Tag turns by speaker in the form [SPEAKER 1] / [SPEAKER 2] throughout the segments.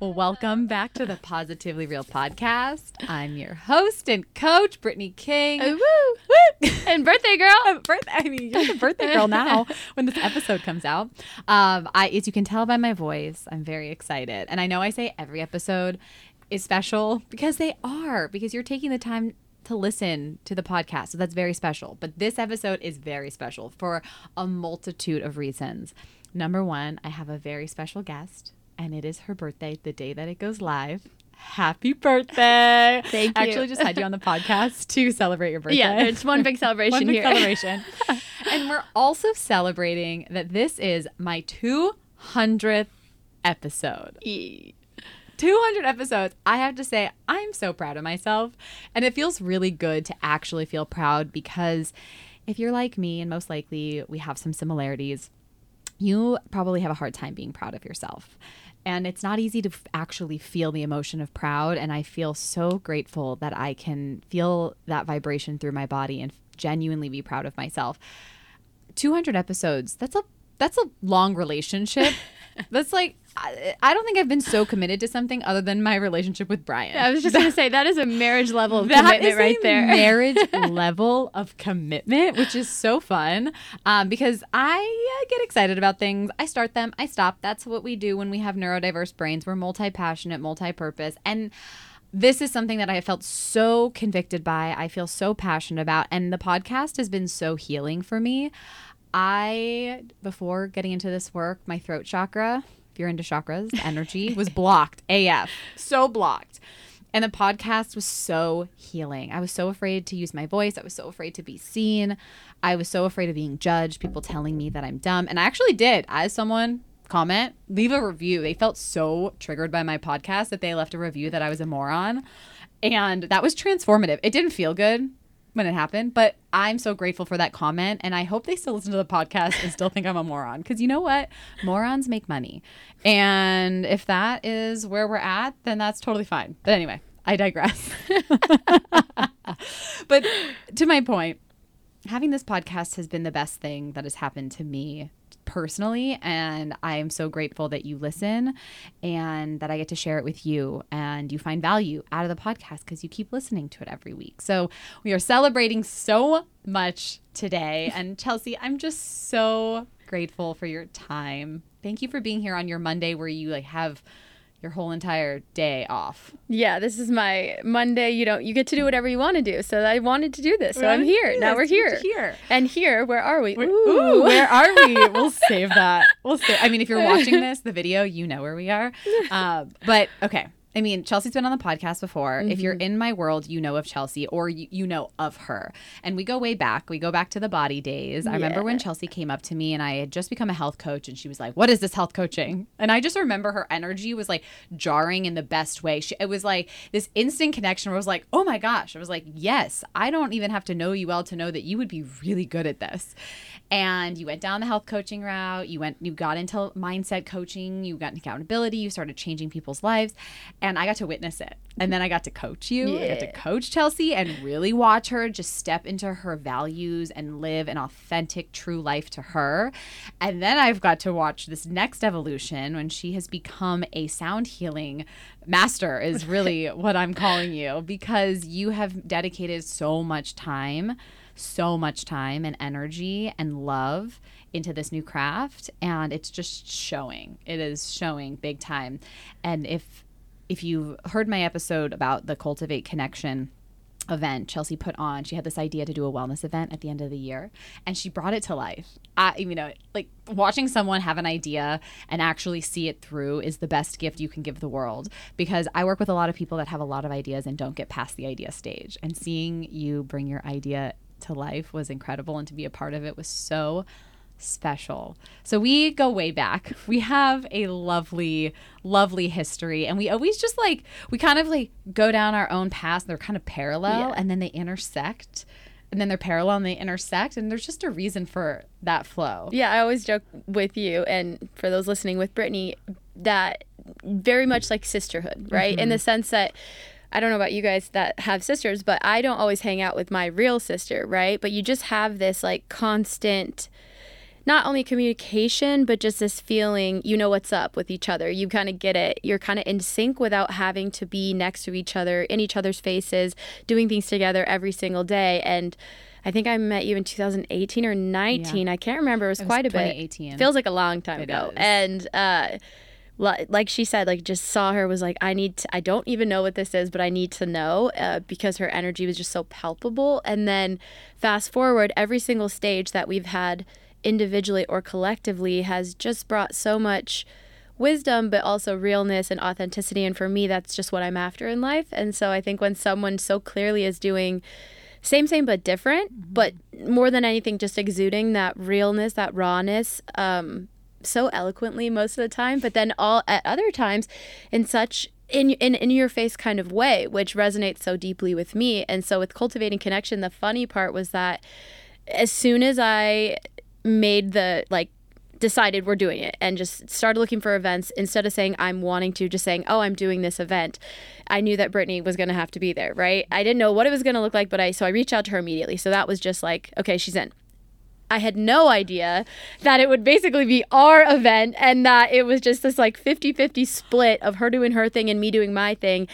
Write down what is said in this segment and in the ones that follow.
[SPEAKER 1] Welcome back to the Positively Real podcast. I'm your host and coach, Brittny King.
[SPEAKER 2] Ooh, woo, woo. and birthday girl.
[SPEAKER 1] birthday, I mean, you're the birthday girl now when this episode comes out. Um, I, as you can tell by my voice, I'm very excited. And I know I say every episode is special because they are, because you're taking the time to listen to the podcast. So that's very special. But this episode is very special for a multitude of reasons. Number one, I have a very special guest and it is her birthday the day that it goes live. Happy birthday!
[SPEAKER 2] Thank you.
[SPEAKER 1] actually just had you on the podcast to celebrate your birthday.
[SPEAKER 2] Yeah, it's one big celebration
[SPEAKER 1] One big
[SPEAKER 2] here.
[SPEAKER 1] celebration. and we're also celebrating that this is my 200th episode.
[SPEAKER 2] E-
[SPEAKER 1] 200 episodes. I have to say, I'm so proud of myself. And it feels really good to actually feel proud because if you're like me, and most likely we have some similarities, you probably have a hard time being proud of yourself. And it's not easy to f- actually feel the emotion of proud. And I feel so grateful that I can feel that vibration through my body and genuinely be proud of myself. 200 episodes, that's a that's a long relationship. that's like I, I don't think I've been so committed to something other than my relationship with Brian.
[SPEAKER 2] I was just gonna say that is a marriage level of
[SPEAKER 1] That
[SPEAKER 2] commitment
[SPEAKER 1] is
[SPEAKER 2] right
[SPEAKER 1] a
[SPEAKER 2] there.
[SPEAKER 1] marriage level of commitment, which is so fun um, because I uh, get excited about things. I start them, I stop. That's what we do when we have neurodiverse brains. We're multi passionate, multi purpose. And this is something that I felt so convicted by. I feel so passionate about. And the podcast has been so healing for me. I, before getting into this work, my throat chakra, if you're into chakras, energy was blocked AF. So blocked. And the podcast was so healing. I was so afraid to use my voice. I was so afraid to be seen. I was so afraid of being judged, people telling me that I'm dumb. And I actually did. As someone comment, leave a review. They felt so triggered by my podcast that they left a review that I was a moron. And that was transformative. It didn't feel good when it happened, but I'm so grateful for that comment. And I hope they still listen to the podcast and still think I'm a moron. Because you know what? Morons make money. And if that is where we're at, then that's totally fine. But anyway, I digress. but to my point, having this podcast has been the best thing that has happened to me personally and i am so grateful that you listen and that i get to share it with you and you find value out of the podcast because you keep listening to it every week. So we are celebrating so much today. And Chelsi i'm just so grateful for your time. Thank you for being here on your monday where you like have your whole entire day off
[SPEAKER 2] yeah, this is my Monday. You don't. You get to do whatever you want to do. So I wanted to do this. So I'm here. Now we're here.
[SPEAKER 1] Here.
[SPEAKER 2] And here, where are we?
[SPEAKER 1] Ooh, where are we? We'll save that. We'll save. I mean, if you're watching this, the video, you know where we are. Uh, but okay. I mean, Chelsi's been on the podcast before. If you're mm-hmm. in my world, you know of Chelsi or you, you know of her. And we go way back. We go back to the body days. I remember when Chelsi came up to me and I had just become a health coach and she was like, What is this health coaching? And I just remember her energy was like jarring in the best way. She, it was like this instant connection where I was like, Oh my gosh. I was like, Yes, I don't even have to know you well to know that you would be really good at this. And you went down the health coaching route. You went, you got into mindset coaching. You got into accountability. You started changing people's lives. And I got to witness it. And then I got to coach you. I got to coach Chelsi and really watch her just step into her values and live an authentic, true life to her. And then I've got to watch this next evolution when she has become a sound healing master, is really what I'm calling you, because you have dedicated so much time, so much time and energy and love into this new craft. And it's just showing. It is showing big time. And if if you've heard my episode about the Cultivate Connection event Chelsi put on, she had this idea to do a wellness event at the end of the year, and she brought it to life. I, you know, like watching someone have an idea and actually see it through is the best gift you can give the world. Because I work with a lot of people that have a lot of ideas and don't get past the idea stage, and seeing you bring your idea to life was incredible, and to be a part of it was so special. So we go way back. We have a lovely, lovely history, and we always just like we kind of like go down our own paths. They're kind of parallel,
[SPEAKER 2] Yeah.
[SPEAKER 1] and then they intersect, and then they're parallel and they intersect, and there's just a reason for that flow.
[SPEAKER 2] Yeah, I always joke with you and for those listening with Brittny that very much like sisterhood, right? In the mm-hmm. sense that I don't know about you guys that have sisters, but I don't always hang out with my real sister, right? But you just have this like constant not only communication, but just this feeling you know what's up with each other. You kind of get it. You're kind of in sync without having to be next to each other, in each other's faces, doing things together every single day. And I think I met you in 2018 or 19. I can't remember. It was,
[SPEAKER 1] It was
[SPEAKER 2] quite a bit.
[SPEAKER 1] 2018.
[SPEAKER 2] Feels like a long time
[SPEAKER 1] It
[SPEAKER 2] ago.
[SPEAKER 1] does.
[SPEAKER 2] And uh, like she said, like just saw her was like, I need. To, I don't even know what this is, but I need to know uh, because her energy was just so palpable. And then fast forward, every single stage that we've had individually or collectively has just brought so much wisdom but also realness and authenticity and for me that's just what I'm after in life and so I think when someone so clearly is doing same same but different but more than anything just exuding that realness that rawness um so eloquently most of the time but then all at other times in such in, in in your face kind of way which resonates so deeply with me. And so with cultivating connection the funny part was that as soon as I made the like decided we're doing it and just started looking for events instead of saying I'm wanting to just saying oh I'm doing this event I knew that Brittny was going to have to be there right? I didn't know what it was going to look like but I so I reached out to her immediately. So that was just like okay she's in I had no idea that it would basically be our event and that it was just this like 50 50 split of her doing her thing and me doing my thing.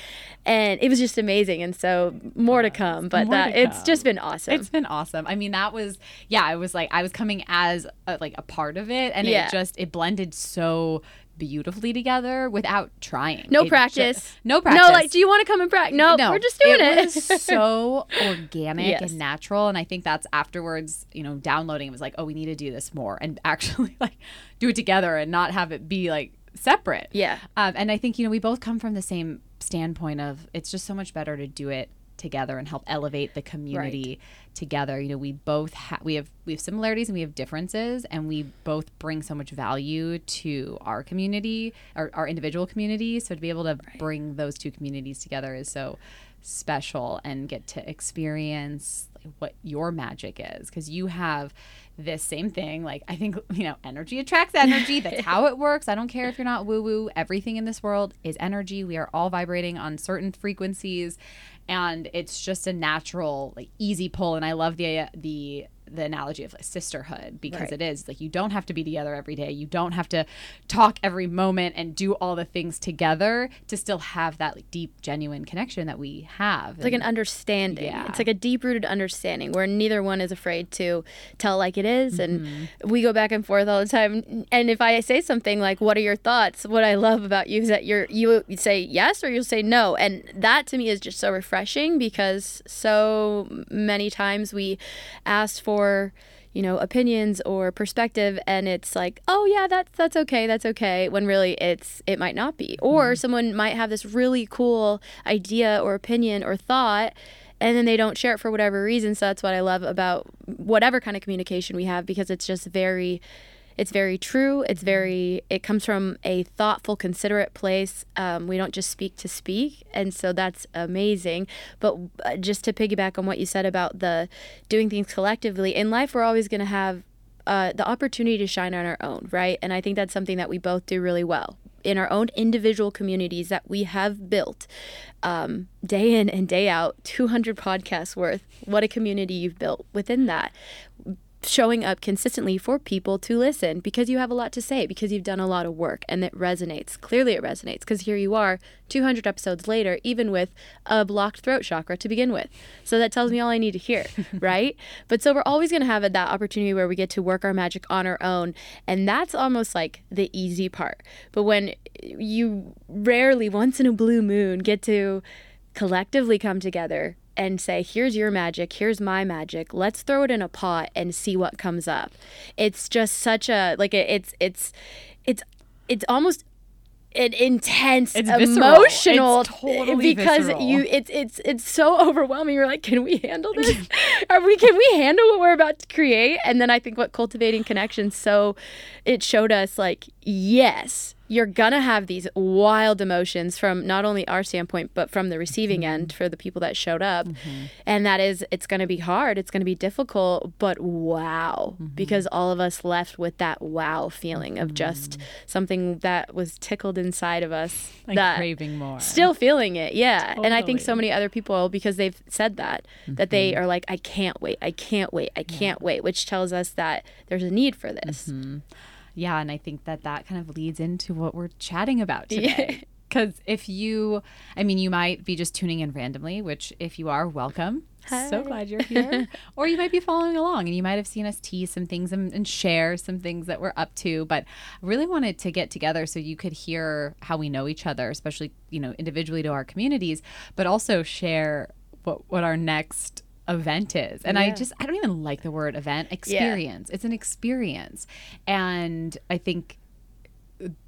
[SPEAKER 2] And it was just amazing. And so more to come, but that
[SPEAKER 1] to
[SPEAKER 2] it's just been awesome.
[SPEAKER 1] It's been awesome. I mean, that was yeah. I was like, I was coming as a, like a part of it, and
[SPEAKER 2] Yeah.
[SPEAKER 1] it just it blended so beautifully together without trying.
[SPEAKER 2] no
[SPEAKER 1] It ju-
[SPEAKER 2] practice.
[SPEAKER 1] no practice.
[SPEAKER 2] No, like, do you want to come and practice? No, no, we're just doing it.
[SPEAKER 1] It was so organic
[SPEAKER 2] Yes.
[SPEAKER 1] and natural, and I think that's afterwards. You know, downloading it was like, oh, we need to do this more, and actually like do it together and not have it be like separate.
[SPEAKER 2] yeah.
[SPEAKER 1] Um, and I think you know we both come from the same standpoint of it's just so much better to do it together and help elevate the community together. You know, we both ha- we have we have similarities and we have differences, and we both bring so much value to our community, our, our individual communities. So to be able to bring those two communities together is so special and get to experience like, what your magic is. Because you have this same thing like i think you know energy attracts energy. That's how it works. I don't care if you're not woo woo everything in this world is energy. We are all vibrating on certain frequencies and it's just a natural like easy pull and i love the the the analogy of like sisterhood because
[SPEAKER 2] Right.
[SPEAKER 1] it is like you don't have to be together every day you don't have to talk every moment and do all the things together to still have that like deep genuine connection that we have
[SPEAKER 2] It's like an understanding.
[SPEAKER 1] Yeah.
[SPEAKER 2] It's like a deep rooted understanding where neither one is afraid to tell like it is.
[SPEAKER 1] Mm-hmm.
[SPEAKER 2] And we go back and forth all the time. And if I say something like, What are your thoughts? What I love about you is that you're you say yes or you'll say no. And that to me is just so refreshing because so many times we ask for you know opinions or perspective and it's like oh yeah that's that's okay that's okay when really it's it might not be. Or mm-hmm. someone might have this really cool idea or opinion or thought and then they don't share it for whatever reason so that's what i love about whatever kind of communication we have because it's just very it's very true. It's very it comes from a thoughtful considerate place. Um, we don't just speak to speak. And so that's amazing. But uh, just to piggyback on what you said about the doing things collectively in life we're always going to have uh, the opportunity to shine on our own right? And i think that's something that we both do really well. In our own individual communities that we have built um, day in and day out 200 podcasts worth what a community you've built within that showing up consistently for people to listen because you have a lot to say because you've done a lot of work and it resonates clearly it resonates because here you are 200 episodes later even with a blocked throat chakra to begin with. So that tells me all i need to hear right? But so we're always going to have that opportunity where we get to work our magic on our own and that's almost like the easy part. But when you rarely once in a blue moon get to collectively come together and say, here's your magic, here's my magic. Let's throw it in a pot and see what comes up. It's just such a like it- it's it's it's it's almost an intense
[SPEAKER 1] It's
[SPEAKER 2] emotional
[SPEAKER 1] It's totally
[SPEAKER 2] because
[SPEAKER 1] visceral.
[SPEAKER 2] you it's it's it's so overwhelming you're like can we handle this are we can we handle what we're about to create and then i think what cultivating connections so it showed us like yes you're gonna have these wild emotions from not only our standpoint but from the receiving
[SPEAKER 1] Mm-hmm.
[SPEAKER 2] end for the people that showed up and that is it's gonna be hard it's gonna be difficult but wow
[SPEAKER 1] Mm-hmm.
[SPEAKER 2] because all of us left with that wow feeling of just something that was tickled inside of us
[SPEAKER 1] like
[SPEAKER 2] that
[SPEAKER 1] craving more.
[SPEAKER 2] still feeling it yeah and i think so many other people because they've said that that they
[SPEAKER 1] Mm-hmm.
[SPEAKER 2] are like i can't wait i can't wait i can't wait which tells us that there's a need for this
[SPEAKER 1] Mm-hmm. Yeah, and I think that that kind of leads into what we're chatting about today. Because if you, I mean, you might be just tuning in randomly, which if you are, welcome. So glad you're here. or you might be following along and you might have seen us tease some things and, and share some things that we're up to. But I really wanted to get together so you could hear how we know each other, especially, you know, individually to our communities, but also share what, what our next event is. And I just, I don't even like the word event, experience. It's an experience. And I think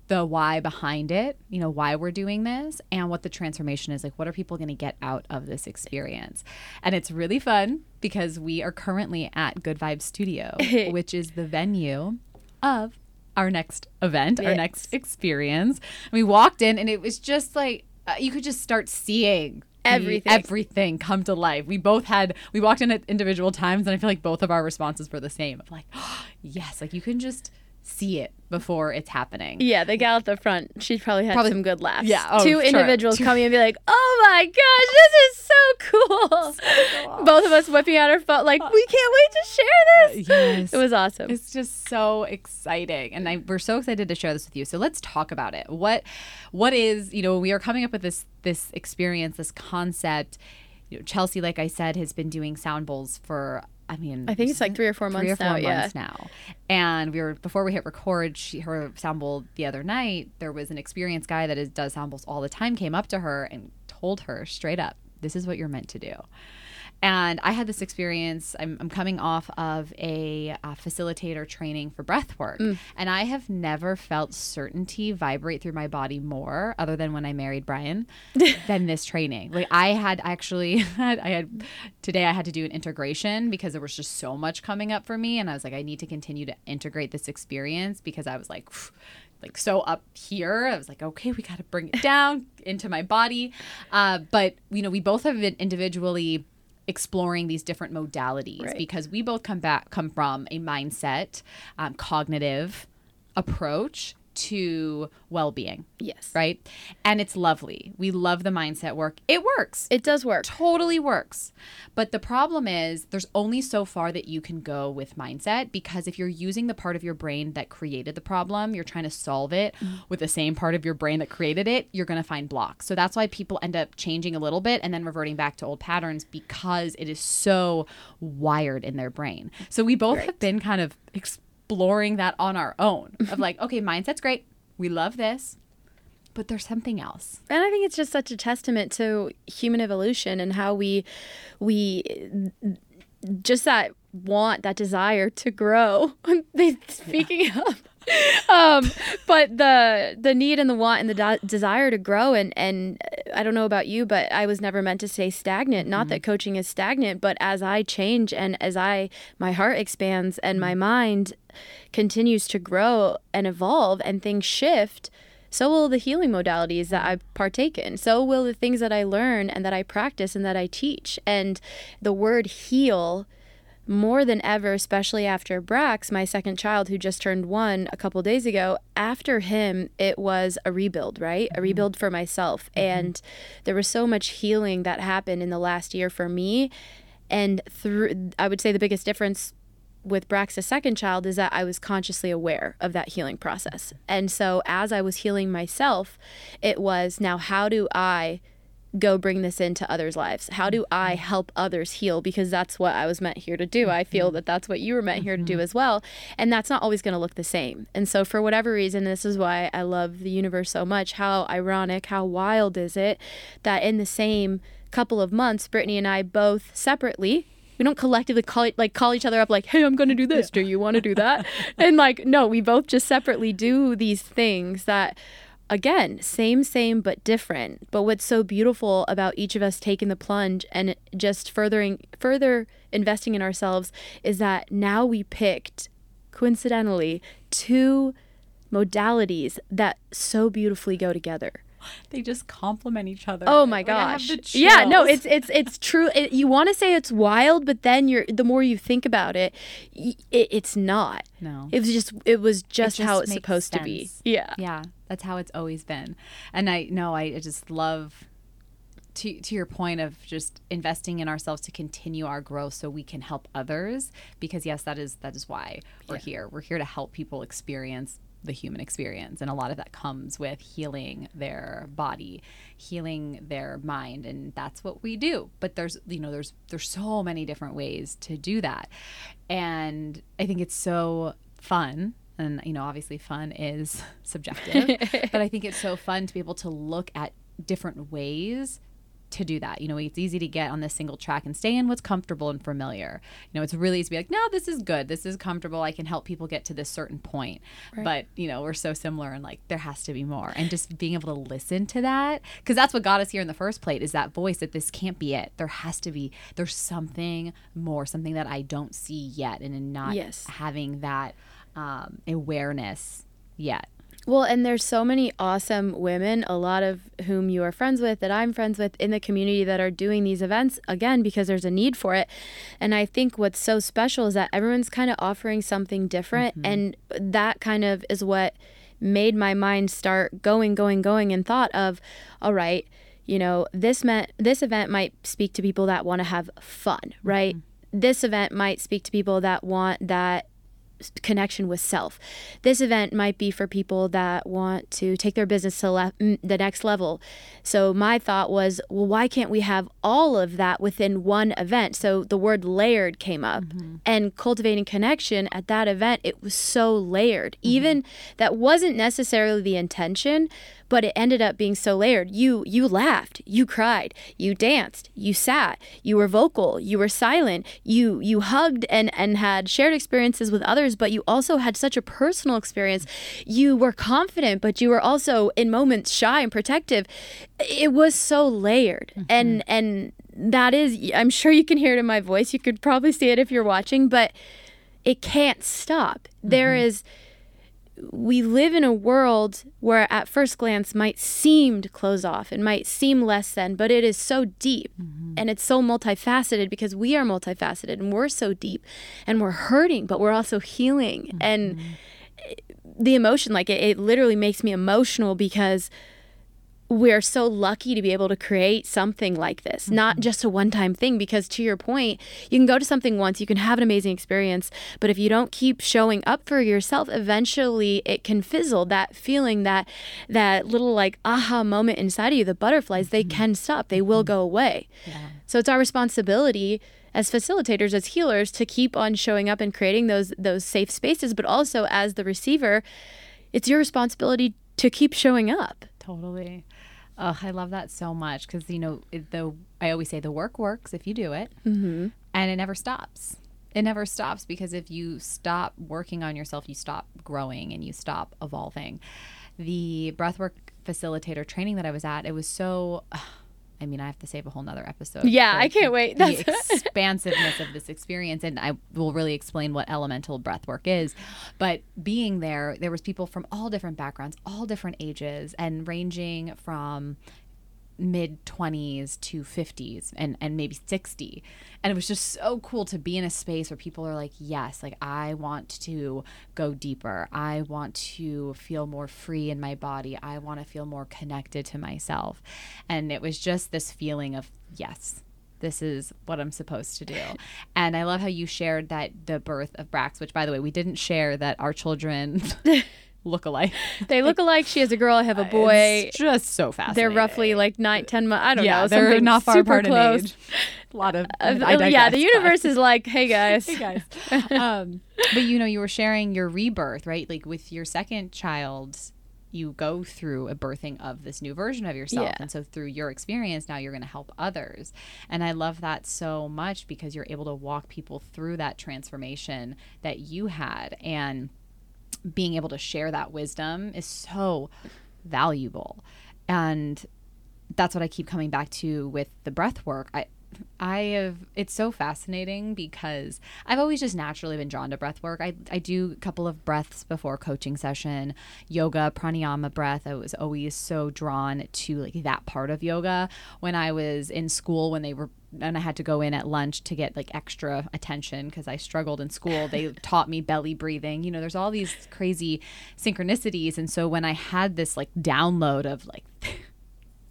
[SPEAKER 1] the why behind it, you know, why we're doing this and what the transformation is. Like, what are people going to get out of this experience? And it's really fun because we are currently at Good Vibes Studio, which is the venue of our next event, our next experience. And We walked in and it was just like, uh, you could just start seeing
[SPEAKER 2] Everything.
[SPEAKER 1] everything come to life. We both had we walked in at individual times and I feel like both of our responses were the same. Of like, yes, like you can just see it before it's happening.
[SPEAKER 2] yeah the gal at the front she probably had
[SPEAKER 1] Probably-
[SPEAKER 2] some good laughs
[SPEAKER 1] Yeah, oh,
[SPEAKER 2] two
[SPEAKER 1] sure.
[SPEAKER 2] individuals
[SPEAKER 1] Two-
[SPEAKER 2] coming and be like oh my gosh this is so cool both of us whipping out our phone like we can't wait to share this uh,
[SPEAKER 1] Yes.
[SPEAKER 2] it was awesome
[SPEAKER 1] It's just so exciting, and I, we're so excited to share this with you. So let's talk about it. What, what is you know we are coming up with this this experience, this concept. You know, Chelsi, like I said, has been doing sound bowls for. I mean,
[SPEAKER 2] I think it's like three or four
[SPEAKER 1] three or
[SPEAKER 2] months
[SPEAKER 1] four
[SPEAKER 2] now. Yeah.
[SPEAKER 1] now. And we were before we hit record. She, her bowl the other night. There was an experienced guy that is, does bowls all the time. Came up to her and told her straight up, "This is what you're meant to do." And I had this experience. I'm, I'm coming off of a, uh facilitator training for breath work.
[SPEAKER 2] Mm.
[SPEAKER 1] And I have never felt certainty vibrate through my body more, other than when I married Brian, than this training. Like I had actually, had, I had, today I had to do an integration because there was just so much coming up for me. And I was like, I need to continue to integrate this experience because I was like, like so up here. I was like, okay, we got to bring it down into my body. Uh, but you know, we both have been individually exploring these different modalities
[SPEAKER 2] Right.
[SPEAKER 1] because we both come back come from a mindset, um, cognitive approach to well-being,
[SPEAKER 2] Yes.
[SPEAKER 1] right? And it's lovely. We love the mindset work. It works
[SPEAKER 2] It does work.
[SPEAKER 1] totally works. But the problem is there's only so far that you can go with mindset because if you're using the part of your brain that created the problem, you're trying to solve it mm. with the same part of your brain that created it, you're going to find blocks. So that's why people end up changing a little bit and then reverting back to old patterns because it is so wired in their brain. So we both have been kind of exploring that on our own of like, okay, mindset's great. We love this. But there's something else.
[SPEAKER 2] And I think it's just such a testament to human evolution and how we we just that want, that desire to grow. Speaking of um but the the need and the want and the de- desire to grow and and uh, i don't know about you but i was never meant to stay stagnant not that mm-hmm. coaching is stagnant but as i change and as i my heart expands and my mm-hmm. mind continues to grow and evolve and things shift so will the healing modalities that I partake in. So will the things that I learn and that I practice and that I teach. And the word heal, more than ever, especially after Brax, my second child who just turned one a couple days ago, after him, it was a rebuild, right? A mm-hmm. rebuild for myself. Mm-hmm. And there was so much healing that happened in the last year for me. And through, I would say the biggest difference with Brax's second child is that I was consciously aware of that healing process. And so as I was healing myself, it was now how do I go bring this into others' lives? How do I mm-hmm. help others heal? Because that's what I was meant here to do. I feel mm-hmm. that that's what you were meant here to do mm-hmm. as well. And that's not always going to look the same. And so, for whatever reason, this is why I love the universe so much. How ironic, how wild is it that in the same couple of months, Brittny and I both separately we don't collectively call it like call each other up like hey i'm going to do this do you want to do that and like no we both just separately do these things that again, same, same, but different. But what's so beautiful about each of us taking the plunge and just furthering, further investing in ourselves is that now we picked, coincidentally, two modalities that so beautifully go together.
[SPEAKER 1] They just complement each other.
[SPEAKER 2] Oh my
[SPEAKER 1] Like,
[SPEAKER 2] gosh.
[SPEAKER 1] the
[SPEAKER 2] yeah, no, it's it's it's true. It, you want to say it's wild, but then you're the more you think about it, y- it it's not.
[SPEAKER 1] no.
[SPEAKER 2] It was just it was just,
[SPEAKER 1] just
[SPEAKER 2] how it's supposed to be. Yeah.
[SPEAKER 1] Yeah, that's how it's always been. And I know I I just love to to your point of just investing in ourselves to continue our growth so we can help others because yes, that is that is why we're
[SPEAKER 2] Yeah.
[SPEAKER 1] here. We're here to help people experience the human experience. And a lot of that comes with healing their body healing their mind. And that's what we do. But there's you know there's there's so many different ways to do that. And i think it's so fun. And you know obviously fun is subjective. But i think it's so fun to be able to look at different ways to do that. You know, it's easy to get on this single track and stay in what's comfortable and familiar. You know, it's really easy to be like, no, this is good. This is comfortable. I can help people get to this certain point. But, you know, we're so similar and like there has to be more. And just being able to listen to that, because that's what got us here in the first place is that voice that this can't be it. There has to be, there's something more, something that I don't see yet. And in not
[SPEAKER 2] Yes.
[SPEAKER 1] having that um, awareness yet.
[SPEAKER 2] Well, and there's so many awesome women, a lot of whom you are friends with, that I'm friends with in the community that are doing these events again because there's a need for it. And I think what's so special is that everyone's kind of offering something different. Mm-hmm. And that kind of is what made my mind start going, going, going, and thought of, all right, you know, this meant this event might speak to people that want to have fun, right? Mm-hmm. This event might speak to people that want that connection with self. This event might be for people that want to take their business to le- mm, the next level. So my thought was, well, why can't we have all of that within one event? So the word layered came up, and cultivating connection at that event, it was so layered. Even that wasn't necessarily the intention, but it ended up being so layered. You you laughed, you cried, you danced, you sat, you were vocal, you were silent, you you hugged and and had shared experiences with others, but you also had such a personal experience. You were confident, but you were also in moments shy and protective. It was so layered. Mm-hmm. And and that is I'm sure you can hear it in my voice. You could probably see it if you're watching, but it can't stop. There mm-hmm. is we live in a world where at first glance might seem closed off and might seem less than, but it is so deep. Mm-hmm. And it's so multifaceted because we are multifaceted and we're so deep and we're hurting, but we're also healing. And mm-hmm. the emotion, like it, it literally makes me emotional because we're so lucky to be able to create something like this, not mm-hmm. just a one time thing. Because to your point, you can go to something once, you can have an amazing experience, but if you don't keep showing up for yourself, eventually it can fizzle. That feeling, that that little like aha moment inside of you, the butterflies, they mm-hmm. can stop, they will mm-hmm. go away. So it's our responsibility as facilitators, as healers, to keep on showing up and creating those those safe spaces, but also as the receiver, it's your responsibility to keep showing up.
[SPEAKER 1] Totally. Oh, I love that so much because you know the I always say the work works if you do it, mm-hmm. and it never stops. It never stops because if you stop working on yourself, you stop growing and you stop evolving. The breathwork facilitator training that I was at, it was so. I mean, I have to save a whole nother episode.
[SPEAKER 2] Yeah, I can't wait.
[SPEAKER 1] The expansiveness of this experience, and I will really explain what elemental breathwork is. But being there, there was people from all different backgrounds, all different ages, and ranging from mid 20s to 50s and and maybe 60 and it was just so cool to be in a space where people are like yes like i want to go deeper. I want to feel more free in my body. I want to feel more connected to myself. And it was just this feeling of yes this is what I'm supposed to do. And I love how you shared that the birth of Brax, which by the way, we didn't share that our children look alike.
[SPEAKER 2] They look alike. She has a girl. I have a boy.
[SPEAKER 1] It's just so fascinating.
[SPEAKER 2] They're roughly like nine, ten months. I don't
[SPEAKER 1] yeah,
[SPEAKER 2] know.
[SPEAKER 1] they're not far apart
[SPEAKER 2] close.
[SPEAKER 1] in age. A lot of
[SPEAKER 2] Uh,
[SPEAKER 1] I
[SPEAKER 2] yeah, the universe is like, hey guys.
[SPEAKER 1] Hey guys. um, but you know, you were sharing your rebirth, right? Like with your second child, you go through a birthing of this new version of yourself.
[SPEAKER 2] Yeah.
[SPEAKER 1] And so through your experience, now you're going to help others. And I love that so much because you're able to walk people through that transformation that you had. And being able to share that wisdom is so valuable. And that's what I keep coming back to with the breath work. I I have it's so fascinating because I've always just naturally been drawn to breath work. I, I do a couple of breaths before coaching session, yoga, pranayama breath. I was always so drawn to like that part of yoga. When I was in school, when they were and I had to go in at lunch to get like extra attention because I struggled in school. They taught me belly breathing. You know, there's all these crazy synchronicities. And so when I had this like download of like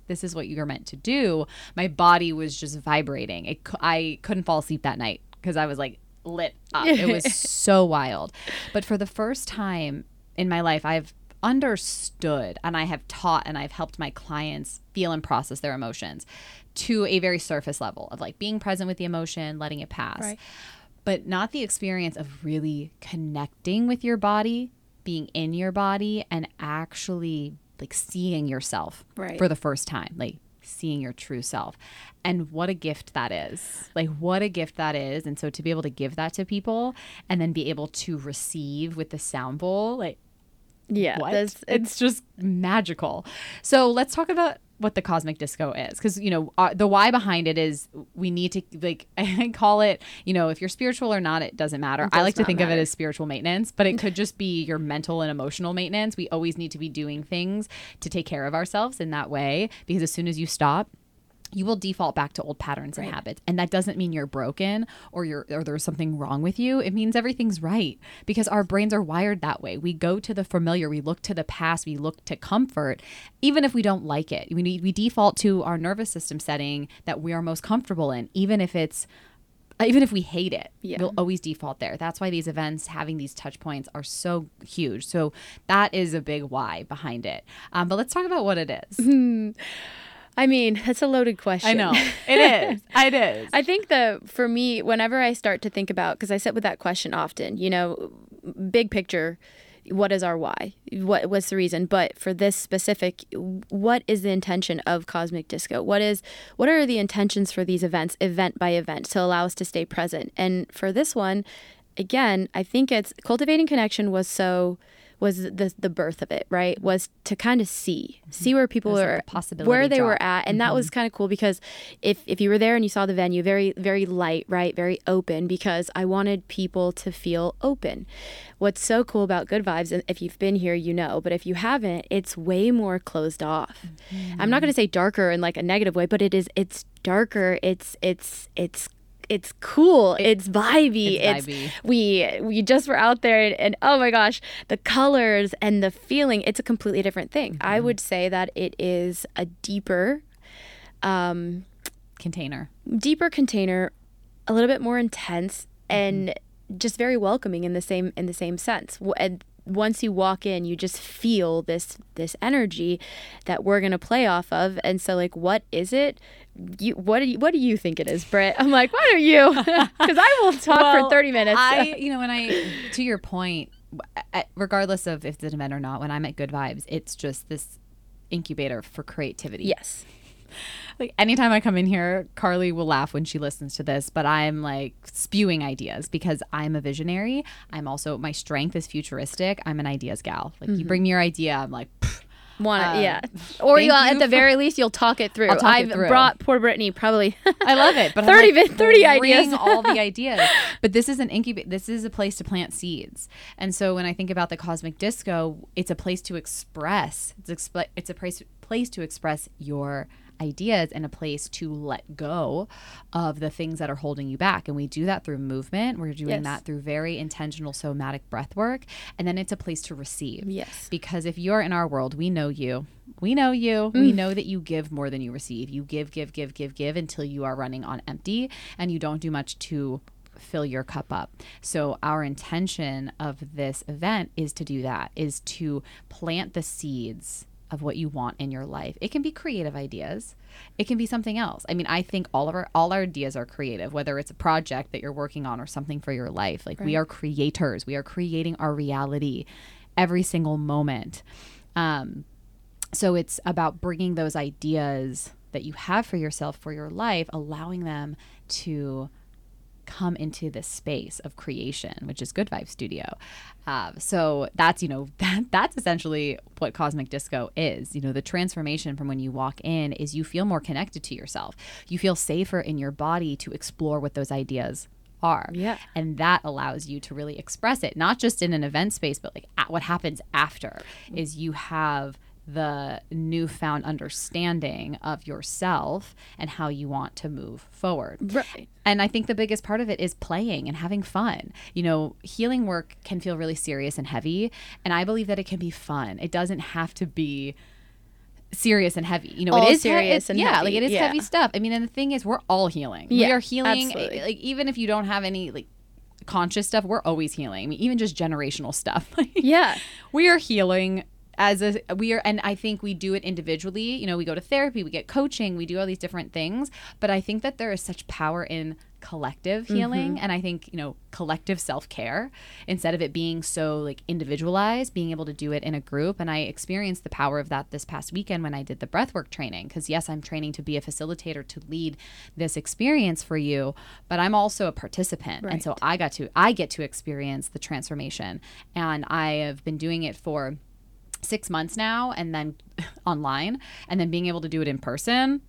[SPEAKER 1] this is what you're meant to do, my body was just vibrating. It, I couldn't fall asleep that night because I was like lit up. It was so wild. But for the first time in my life, I've understood and I have taught and I've helped my clients feel and process their emotions to a very surface level of like being present with the emotion, letting it pass. Right. But not the experience of really connecting with your body, being in your body, and actually like seeing yourself right. for the first time, like seeing your true self. And what a gift that is. Like, what a gift that is. And so to be able to give that to people and then be able to receive with the sound bowl, like,
[SPEAKER 2] yeah,
[SPEAKER 1] it's just magical. So let's talk about what the cosmic disco is. Because you know uh, the why behind it is we need to like i call it you know if you're spiritual or not it doesn't matter. I like to think matter. of it as spiritual maintenance but it could just be your mental and emotional maintenance. We always need to be doing things to take care of ourselves in that way because as soon as you stop you will default back to old patterns and habits and that doesn't mean you're broken or you're or there's something wrong with you it means everything's right because our brains are wired that way we go to the familiar we look to the past we look to comfort even if we don't like it we we default to our nervous system setting that we are most comfortable in even if it's even if we hate it, yeah. we'll always default there. That's why these events, having these touch points, are so huge. So that is a big why behind it. Um, but let's talk about what it is.
[SPEAKER 2] I mean, that's a loaded question.
[SPEAKER 1] I know. It is. it is.
[SPEAKER 2] I think that for me, whenever I start to think about, because I sit with that question often, you know, big picture, what is our why? What was the reason? But for this specific, what is the intention of Cosmic Disco? What is what are the intentions for these events, event by event, to allow us to stay present? And for this one, again, I think it's cultivating connection was so was the the birth of it, right? Was to kind of see, mm-hmm. see where people were, like where they drop. were at, and mm-hmm. that was kind of cool because if if you were there and you saw the venue, very very light, right, very open, because I wanted people to feel open. What's so cool about Good Vibes, and if you've been here, you know, but if you haven't, it's way more closed off. Mm-hmm. I'm not going to say darker in like a negative way, but it is. It's darker. It's it's it's it's cool. It's vibey. It's, it's we we just were out there and, and, oh my gosh, the colors and the feeling. It's a completely different thing. Mm-hmm. I would say that it is a deeper um,
[SPEAKER 1] container,
[SPEAKER 2] deeper container, a little bit more intense mm-hmm. and just very welcoming in the same in the same sense. And once you walk in, you just feel this this energy that we're gonna play off of. And so, like, what is it? You what do you what do you think it is, Britt? I'm like, why don't you? Because I will talk well, for 30 minutes.
[SPEAKER 1] I, you know, when I to your point, regardless of if it's an event or not, when I'm at Good Vibes, it's just this incubator for creativity.
[SPEAKER 2] Yes
[SPEAKER 1] like anytime I come in here, Carly will laugh when she listens to this, but I'm like spewing ideas because I'm a visionary. I'm also my strength is futuristic. I'm an ideas gal. Like mm-hmm. you bring me your idea, I'm like
[SPEAKER 2] Want it, uh, yeah. Or you'll at the very least, you'll talk it through. I've through. brought poor Brittny probably.
[SPEAKER 1] I love it, but 30, like, 30 ideas. all the ideas. But this is an incubate. This is a place to plant seeds. And so when I think about the cosmic disco, it's a place to express. It's, exp- it's a place place to express your ideas and a place to let go of the things that are holding you back. And we do that through movement. We're doing yes. that through very intentional somatic breath work. And then it's a place to receive.
[SPEAKER 2] Yes.
[SPEAKER 1] Because if you're in our world, we know you. We know you. Mm. We know that you give more than you receive. You give, give, give, give, give until you are running on empty and you don't do much to fill your cup up. So our intention of this event is to do that, is to plant the seeds of what you want in your life. It can be creative ideas. It can be something else. I mean, I think all of our all our ideas are creative, whether it's a project that you're working on or something for your life. Like right. we are creators. We are creating our reality every single moment. Um, so it's about bringing those ideas that you have for yourself for your life, allowing them to come into this space of creation, which is Good Vibe Studio. Uh, so that's you know that that's essentially what cosmic disco is. You know, the transformation from when you walk in is you feel more connected to yourself. You feel safer in your body to explore what those ideas are.
[SPEAKER 2] Yeah.
[SPEAKER 1] And that allows you to really express it, not just in an event space, but like at what happens after is you have the newfound understanding of yourself and how you want to move forward.
[SPEAKER 2] Right.
[SPEAKER 1] And I think the biggest part of it is playing and having fun. You know, healing work can feel really serious and heavy, and I believe that it can be fun. It doesn't have to be serious and heavy. You know,
[SPEAKER 2] All
[SPEAKER 1] it is he-
[SPEAKER 2] serious
[SPEAKER 1] it's-
[SPEAKER 2] and
[SPEAKER 1] yeah,
[SPEAKER 2] heavy,
[SPEAKER 1] like it is
[SPEAKER 2] yeah.
[SPEAKER 1] heavy stuff. I mean, and the thing is, we're all healing.
[SPEAKER 2] Yeah, we
[SPEAKER 1] are healing.
[SPEAKER 2] absolutely.
[SPEAKER 1] Like even if you don't have any like conscious stuff, we're always healing. I mean, even just generational stuff.
[SPEAKER 2] Yeah.
[SPEAKER 1] we are healing as a we are and i think we do it individually. You know we go to therapy we get coaching we do all these different things. But i think that there is such power in collective mm-hmm. healing. And i think you know collective self-care instead of it being so like individualized being able to do it in a group. And i experienced the power of that this past weekend when i did the breathwork training. Because yes i'm training to be a facilitator to lead this experience for you but i'm also a participant. And so i got to i get to experience the transformation. And i have been doing it for six months now and then online and then being able to do it in person.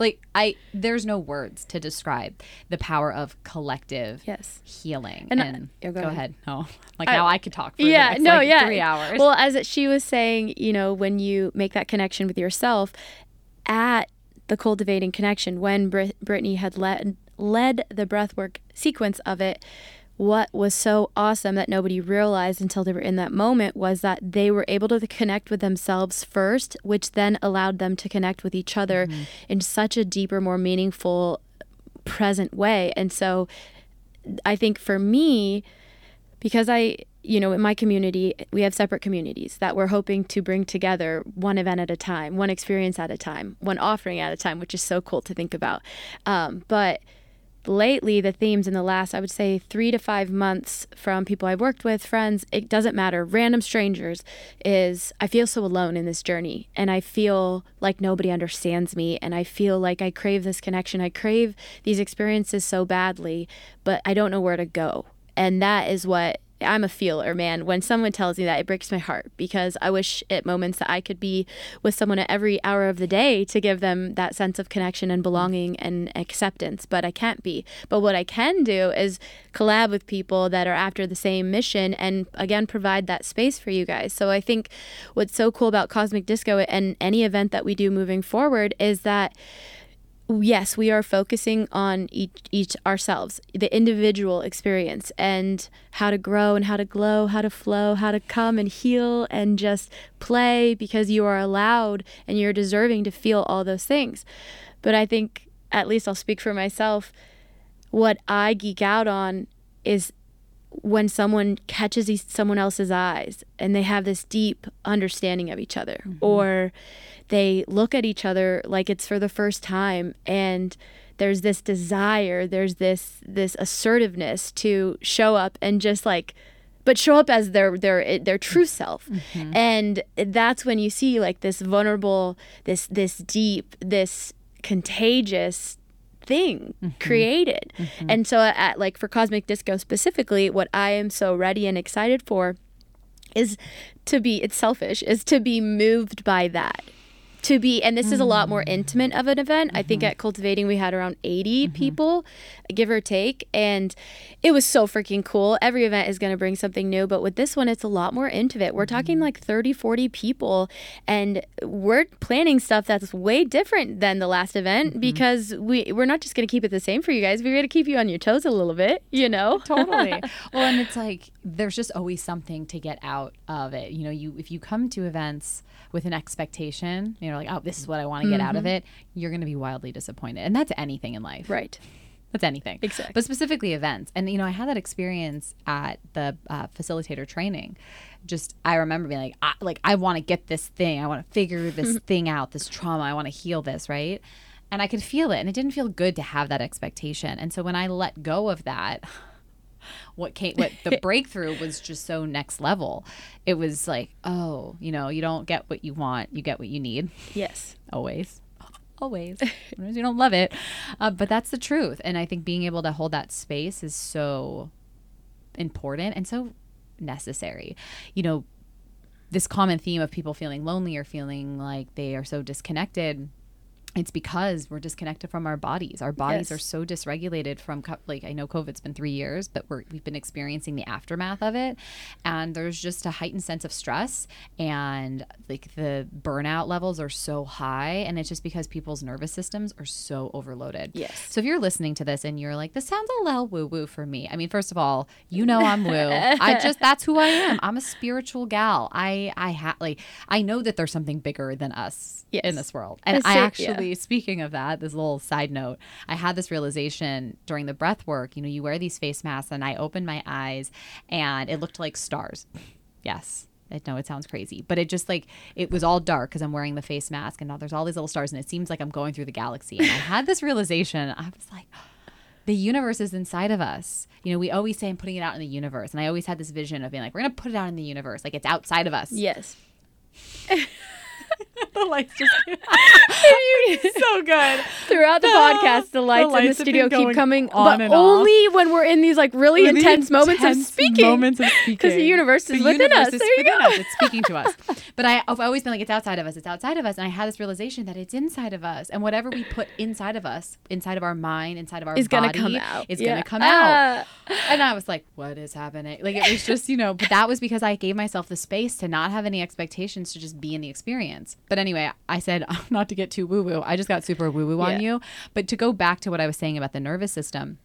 [SPEAKER 1] Like i there's no words to describe the power of collective
[SPEAKER 2] Yes.
[SPEAKER 1] healing.
[SPEAKER 2] And
[SPEAKER 1] and,
[SPEAKER 2] I- go
[SPEAKER 1] go,
[SPEAKER 2] ahead.
[SPEAKER 1] ahead. No like
[SPEAKER 2] I-
[SPEAKER 1] now i could talk for
[SPEAKER 2] yeah,
[SPEAKER 1] next,
[SPEAKER 2] no,
[SPEAKER 1] like,
[SPEAKER 2] yeah,
[SPEAKER 1] three hours.
[SPEAKER 2] Well, as she was saying, you know, when you make that connection with yourself, at the cultivating connection, when Brit- Brittny had led led the breathwork sequence of it, what was so awesome that nobody realized until they were in that moment was that they were able to connect with themselves first, which then allowed them to connect with each other in such a deeper, more meaningful, present way. And so, I think for me, because I, you know, in my community, we have separate communities that we're hoping to bring together one event at a time, one experience at a time, one offering at a time, which is so cool to think about. Um, but lately, the themes in the last, I would say, three to five months from people I've worked with, friends, it doesn't matter, random strangers, is I feel so alone in this journey. And I feel like nobody understands me. And I feel like I crave this connection. I crave these experiences so badly, but I don't know where to go. And that is what I'm a feeler, man. When someone tells me that, it breaks my heart because I wish at moments that I could be with someone at every hour of the day to give them that sense of connection and belonging and acceptance, but I can't be. But what I can do is collab with people that are after the same mission and again provide that space for you guys. So I think what's so cool about Cosmic Disco and any event that we do moving forward is that yes, we are focusing on each each ourselves, the individual experience and how to grow and how to glow, how to flow, how to come and heal and just play because you are allowed and you're deserving to feel all those things. But I think at least I'll speak for myself, what I geek out on is when someone catches someone else's eyes and they have this deep understanding of each other mm-hmm. or they look at each other like it's for the first time and there's this desire there's this this assertiveness to show up and just like but show up as their their their true self. Mm-hmm. And that's when you see like this vulnerable this this deep this contagious thing mm-hmm. created. Mm-hmm. And so at like for Cosmic Disco specifically, what I am so ready and excited for is to be it's selfish, is to be moved by that. To be and this is a lot more mm. intimate of an event. I think mm-hmm. at Cultivating we had around 80 mm-hmm. people, give or take, and it was so freaking cool. Every event is going to bring something new, but with this one it's a lot more intimate. We're talking mm-hmm. like 30, 40 people and we're planning stuff that's way different than the last event because we we're not just going to keep it the same for you guys. We're going to keep you on your toes a little bit, you know.
[SPEAKER 1] totally well and it's like there's just always something to get out of it you know you if you come to events with an expectation you know like oh this is what i want to get out of it you're going to be wildly disappointed and that's anything in life.
[SPEAKER 2] Right.
[SPEAKER 1] that's anything.
[SPEAKER 2] Exactly.
[SPEAKER 1] but specifically events and you know i had that experience at the uh, facilitator training. Just i remember being like I, like i want to get this thing i want to figure this thing out this trauma i want to heal this right? And i could feel it and it didn't feel good to have that expectation. And so when i let go of that what came what the breakthrough was just so next level it was like oh you know you don't get what you want you get what you need
[SPEAKER 2] Yes.
[SPEAKER 1] always always. Sometimes you don't love it, uh, but that's the truth. And I think being able to hold that space is so important and so necessary. You know, this common theme of people feeling lonely or feeling like they are so disconnected it's because we're disconnected from our bodies. Our bodies
[SPEAKER 2] Yes.
[SPEAKER 1] are so dysregulated from co- like I know COVID's been three years, but we're, we've been experiencing the aftermath of it, and there's just a heightened sense of stress, and like the burnout levels are so high, and it's just because people's nervous systems are so overloaded.
[SPEAKER 2] Yes.
[SPEAKER 1] So if you're listening to this and you're like, this sounds a little woo woo for me. I mean, first of all, you know I'm woo. I just that's who I am. I'm a spiritual gal. I I ha- like I know that there's something bigger than us
[SPEAKER 2] Yes.
[SPEAKER 1] in this world, and
[SPEAKER 2] That's
[SPEAKER 1] I
[SPEAKER 2] it, yeah.
[SPEAKER 1] Actually speaking of that, this little side note, I had this realization during the breath work. You know, you wear these face masks, and I opened my eyes, and it looked like stars. Yes. I know it sounds crazy, but it just like it was all dark because I'm wearing the face mask, and now there's all these little stars, and it seems like I'm going through the galaxy. And I had this realization. I was like, the universe is inside of us. You know, we always say I'm putting it out in the universe, and I always had this vision of being like, we're gonna put it out in the universe, like it's outside of us.
[SPEAKER 2] Yes.
[SPEAKER 1] the lights just so good.
[SPEAKER 2] Throughout the
[SPEAKER 1] The-
[SPEAKER 2] podcast, the lights, in
[SPEAKER 1] lights
[SPEAKER 2] the studio keep coming,
[SPEAKER 1] on
[SPEAKER 2] but
[SPEAKER 1] and off.
[SPEAKER 2] only when we're in these like really
[SPEAKER 1] Really
[SPEAKER 2] intense moments of speaking.
[SPEAKER 1] Moments of speaking
[SPEAKER 2] Because the universe is
[SPEAKER 1] The
[SPEAKER 2] within
[SPEAKER 1] universe
[SPEAKER 2] us.
[SPEAKER 1] is
[SPEAKER 2] There you go.
[SPEAKER 1] us. It's speaking to us. But I, I've always been like, it's outside of us. It's outside of us. And I had this realization that it's inside of us. And whatever we put inside of us, inside of our mind, inside of our
[SPEAKER 2] Is gonna come out.
[SPEAKER 1] is
[SPEAKER 2] Yeah.
[SPEAKER 1] gonna come out.
[SPEAKER 2] Ah.
[SPEAKER 1] And I was like, what is happening? Like it was just, you know, but that was because I gave myself the space to not have any expectations to just be in the experience. But anyway, I said not to get too woo woo. I just got super woo woo on you. But to go back to what I was saying about the nervous system,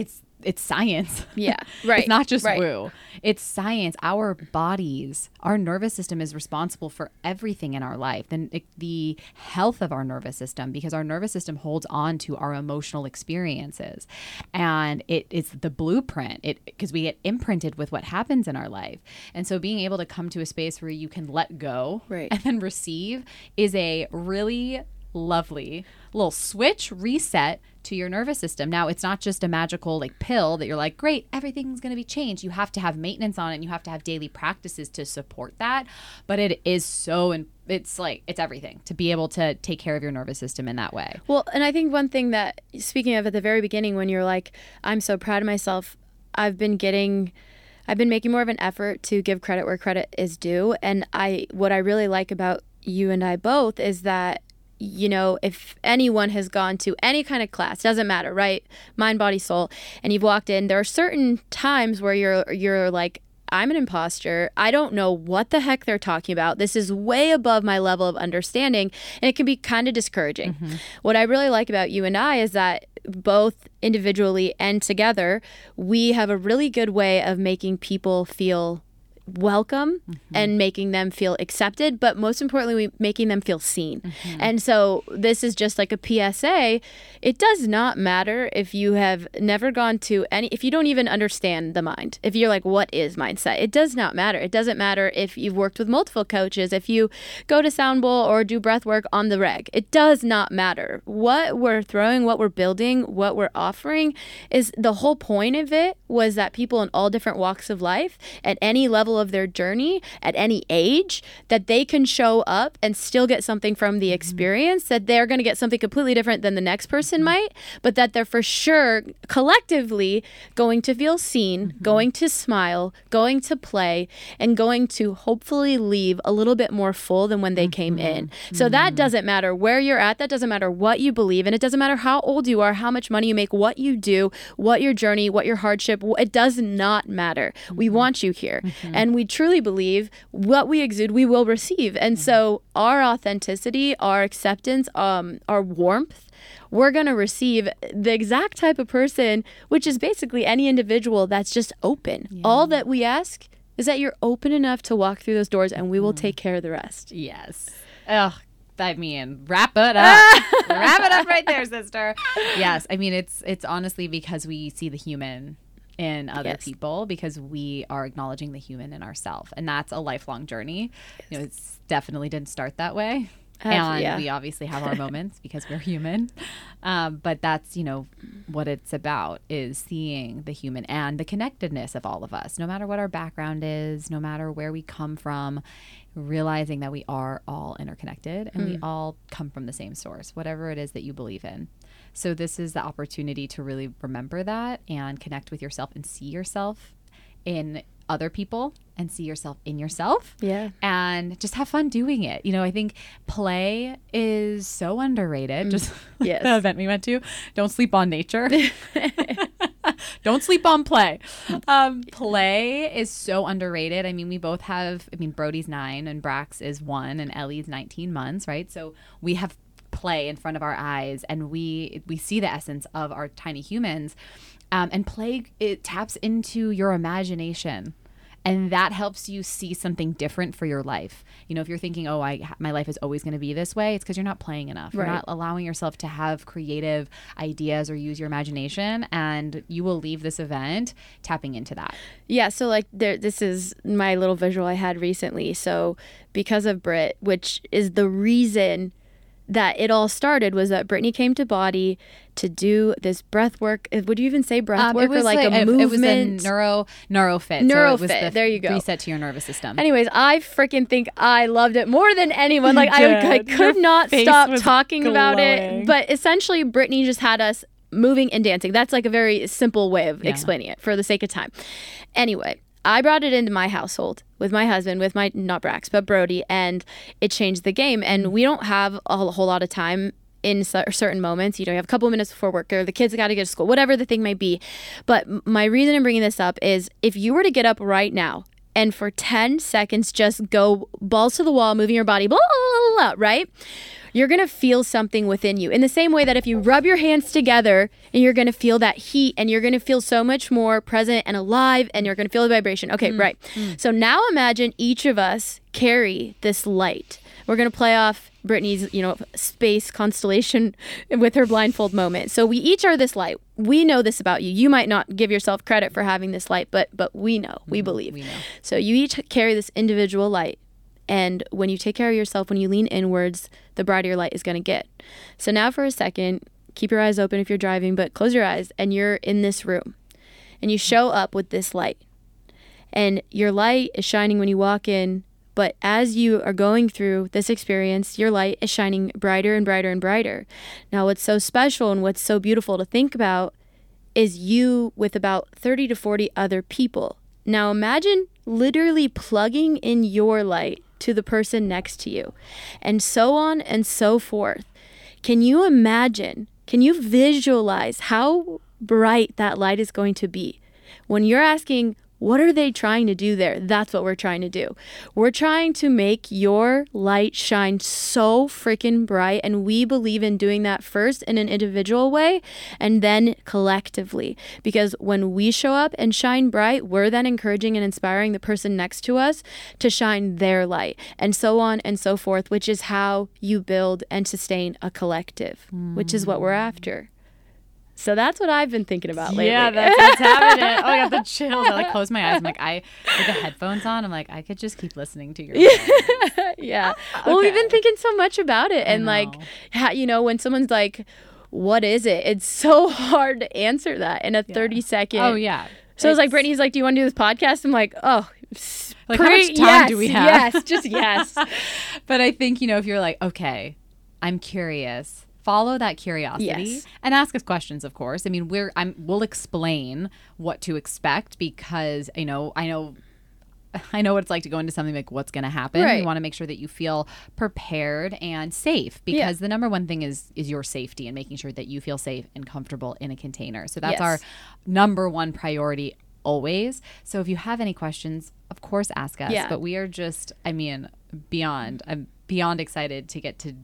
[SPEAKER 1] it's it's science.
[SPEAKER 2] Yeah, right.
[SPEAKER 1] It's not just
[SPEAKER 2] right.
[SPEAKER 1] woo. It's science. Our bodies, our nervous system is responsible for everything in our life. Then the health of our nervous system, because our nervous system holds on to our emotional experiences, and it is the blueprint. It because we get imprinted with what happens in our life, and so being able to come to a space where you can let go
[SPEAKER 2] Right.
[SPEAKER 1] and then receive is a really lovely little switch reset to your nervous system. Now, it's not just a magical like pill that you're like, great, everything's going to be changed. You have to have maintenance on it and you have to have daily practices to support that. But it is so, and it's like, it's everything to be able to take care of your nervous system in that way.
[SPEAKER 2] Well, and I think one thing that, speaking of at the very beginning, when you're like, I'm so proud of myself, I've been getting. I've been making more of an effort to give credit where credit is due. And I what I really like about you and I both is that you know, if anyone has gone to any kind of class, doesn't matter, right? Mind, body, soul, and you've walked in, there are certain times where you're you're like I'm an imposter. I don't know what the heck they're talking about. This is way above my level of understanding, and it can be kind of discouraging. Mm-hmm. What I really like about you and I is that both individually and together, we have a really good way of making people feel welcome mm-hmm. and making them feel accepted, but most importantly, we making them feel seen. Mm-hmm. And so this is just like a PSA. It does not matter if you have never gone to any, if you don't even understand the mind. If you're like, what is mindset? It does not matter. It doesn't matter if you've worked with multiple coaches, if you go to Sound Bowl or do breath work on the reg. It does not matter. What we're throwing, what we're building, what we're offering is the whole point of it was that people in all different walks of life at any level of their journey, at any age, that they can show up and still get something from the mm-hmm. experience, that they're going to get something completely different than the next person mm-hmm. might, but that they're for sure collectively going to feel seen, mm-hmm. going to smile, going to play, and going to hopefully leave a little bit more full than when they came in. So that doesn't matter where you're at, that doesn't matter what you believe, and it doesn't matter how old you are, how much money you make, what you do, what your journey, what your hardship, it does not matter. We want you here. And we truly believe what we exude, we will receive. And so our authenticity, our acceptance, um, our warmth, we're going to receive the exact type of person, which is basically any individual that's just open. All that we ask is that you're open enough to walk through those doors and we will take care of the rest.
[SPEAKER 1] Yes. Ugh. I mean, wrap it up. wrap it up right there, sister. Yes. I mean, it's it's honestly because we see the human in other
[SPEAKER 2] Yes.
[SPEAKER 1] people because we are acknowledging the human in ourselves, and that's a lifelong journey. You know, it's definitely didn't start that way.
[SPEAKER 2] Have-
[SPEAKER 1] and
[SPEAKER 2] yeah.
[SPEAKER 1] we obviously have our moments because we're human. Um, but that's you know what it's about is seeing the human and the connectedness of all of us, no matter what our background is, no matter where we come from, realizing that we are all interconnected and we all come from the same source, whatever it is that you believe in. So this is the opportunity to really remember that and connect with yourself and see yourself in other people and see yourself in yourself
[SPEAKER 2] Yeah.
[SPEAKER 1] and just have fun doing it. You know, I think play is so underrated. Just
[SPEAKER 2] Yes.
[SPEAKER 1] the event we went to. Don't sleep on nature. Don't sleep on play. Um, play is so underrated. I mean, we both have. I mean, Brody's nine and Brax is one, and Ellie's nineteen months, right? So we have play in front of our eyes, and we we see the essence of our tiny humans. Um, and play it taps into your imagination and that helps you see something different for your life. You know, if you're thinking, "Oh, I my life is always going to be this way," it's because you're not playing enough. You're not allowing yourself to have creative ideas or use your imagination, and you will leave this event tapping into that.
[SPEAKER 2] Yeah, so like there this is my little visual I had recently. So because of Brit, which is the reason that it all started was that Brittny came to Body to do this breath work. Uh, Would you even say breath
[SPEAKER 1] Um,
[SPEAKER 2] work or like, a
[SPEAKER 1] it-
[SPEAKER 2] movement?
[SPEAKER 1] It was a neuro neurofit. so it was
[SPEAKER 2] Neurofit,
[SPEAKER 1] the
[SPEAKER 2] there you go.
[SPEAKER 1] Reset to your nervous system.
[SPEAKER 2] Anyways, I freaking think I loved it more than anyone. Like I, I could
[SPEAKER 1] Your
[SPEAKER 2] not stop
[SPEAKER 1] was
[SPEAKER 2] talking about it. But essentially, Brittny just had us moving and dancing. That's like a very simple way of
[SPEAKER 1] Yeah.
[SPEAKER 2] explaining it for the sake of time. Anyway, I brought it into my household with my husband, with my not Brax, but Brody, and it changed the game. And we don't have a whole lot of time in certain moments. You know, you have a couple minutes before work, or the kids got to get to school, whatever the thing may be. But my reason in bringing this up is if you were to get up right now and for 10 seconds just go balls to the wall, moving your body, blah, blah, blah, blah, right? You're going to feel something within you. In the same way that if you rub your hands together and you're going to feel that heat and you're going to feel so much more present and alive and you're going to feel the vibration. Okay, mm, right. Mm. So now imagine each of us carry this light. We're going to play off Brittny's, you know, space constellation with her blindfold moment. So we each are this light. We know this about you. You might not give yourself credit for having this light, but but we know. We mm, believe.
[SPEAKER 1] we know.
[SPEAKER 2] So you each carry this individual light. And when you take care of yourself, when you lean inwards, the brighter your light is going to get. So now for a second, keep your eyes open if you're driving, but close your eyes and you're in this room. And you show up with this light. And your light is shining when you walk in, but as you are going through this experience, your light is shining brighter and brighter and brighter. Now, what's so special and what's so beautiful to think about is you with about 30 to 40 other people. Now, imagine literally plugging in your light to the person next to you, and so on and so forth. Can you imagine? Can you visualize how bright that light is going to be? When you're asking, what are they trying to do there? That's what we're trying to do. We're trying to make your light shine so freaking bright. And we believe in doing that first in an individual way and then collectively. Because when we show up and shine bright, we're then encouraging and inspiring the person next to us to shine their light and so on and so forth, which is how you build and sustain a collective, which is what we're mm. after. So that's what I've been thinking about lately.
[SPEAKER 1] Yeah, that's what's happening. Oh, I got the chills. I like close my eyes. I'm like, I with the headphones on. I'm like, I could just keep listening to your.
[SPEAKER 2] yeah. Ah, well, we've been thinking so much about it, and like, ha- you know, when someone's like, "What is it?" It's so hard to answer that in a thirty second.
[SPEAKER 1] Oh yeah.
[SPEAKER 2] So it's like Brittny's like, "Do you want to do this podcast?" I'm like, "Oh."
[SPEAKER 1] Like, how much time do we have?
[SPEAKER 2] Yes, just yes.
[SPEAKER 1] but I think you know if you're like, okay, I'm curious. Follow that curiosity
[SPEAKER 2] Yes.
[SPEAKER 1] and ask us questions. Of course, I mean we're I'm we'll explain what to expect because you know I know. I know what it's like to go into something like what's going to happen.
[SPEAKER 2] Right.
[SPEAKER 1] You want to make sure that you feel prepared and safe because the number one thing is is your safety and making sure that you feel safe and comfortable in a container. So that's
[SPEAKER 2] Yes.
[SPEAKER 1] our number one priority always. So if you have any questions, of course ask us.
[SPEAKER 2] Yeah.
[SPEAKER 1] But we are just, I mean, beyond. I'm beyond excited to get to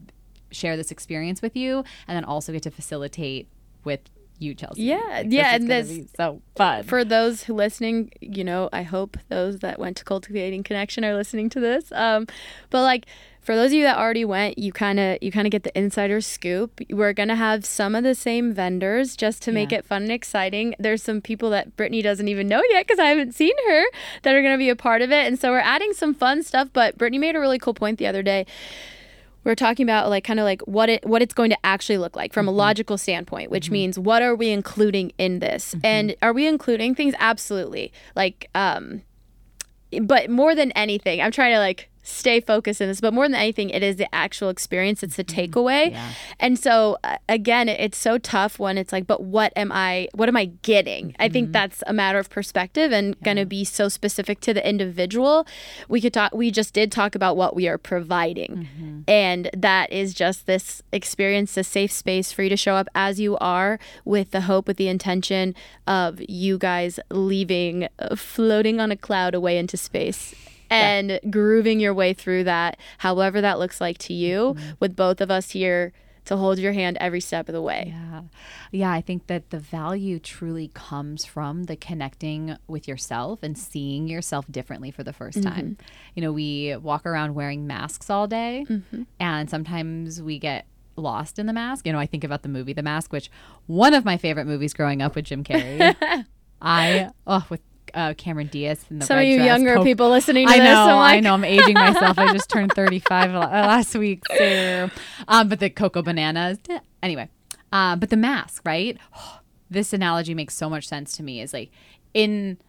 [SPEAKER 1] share this experience with you, and then also get to facilitate with you, Chelsi.
[SPEAKER 2] Yeah,
[SPEAKER 1] Like,
[SPEAKER 2] yeah, and this-
[SPEAKER 1] so fun.
[SPEAKER 2] For those who listening, you know, I hope those that went to Cultivating Connection are listening to this. Um, but like for those of you that already went, you kind of you kind of get the insider scoop. We're gonna have some of the same vendors just to make
[SPEAKER 1] Yeah.
[SPEAKER 2] it fun and exciting. There's some people that Brittny doesn't even know yet because I haven't seen her that are gonna be a part of it, and so we're adding some fun stuff. But Brittny made a really cool point the other day we're talking about like kind of like what it what it's going to actually look like from a mm-hmm. logical standpoint which mm-hmm. means what are we including in this? Mm-hmm. And are we including things? Absolutely. Like um but more than anything i'm trying to like stay focused in this but more than anything it is the actual experience. It's the takeaway.
[SPEAKER 1] Yeah.
[SPEAKER 2] and so uh, again it's so tough when it's like but what am i what am i getting? I think that's a matter of perspective and going to be so specific to the individual. We could talk we just did talk about what we are providing. And that is just this experience a safe space for you to show up as you are with the hope with the intention of you guys leaving uh, floating on a cloud away into space and grooving your way through that, however that looks like to you, mm-hmm. with both of us here to hold your hand every step of the way.
[SPEAKER 1] Yeah. Yeah, I think that the value truly comes from the connecting with yourself and seeing yourself differently for the 1st mm-hmm. time. You know, we walk around wearing masks all day, mm-hmm. and sometimes we get lost in the mask. You know, I think about the movie The Mask, which one of my favorite movies growing up with Jim Carrey. I oh with uh, Cameron Diaz in the
[SPEAKER 2] Some of you
[SPEAKER 1] dress,
[SPEAKER 2] younger
[SPEAKER 1] Coke-
[SPEAKER 2] people listening to
[SPEAKER 1] I
[SPEAKER 2] this,
[SPEAKER 1] know,
[SPEAKER 2] I'm like,
[SPEAKER 1] I know. I'm aging myself. I just turned 35 uh, last week. So, um, but the cocoa bananas. eh, Anyway, uh, but the mask, right? This analogy makes so much sense to me. Is like in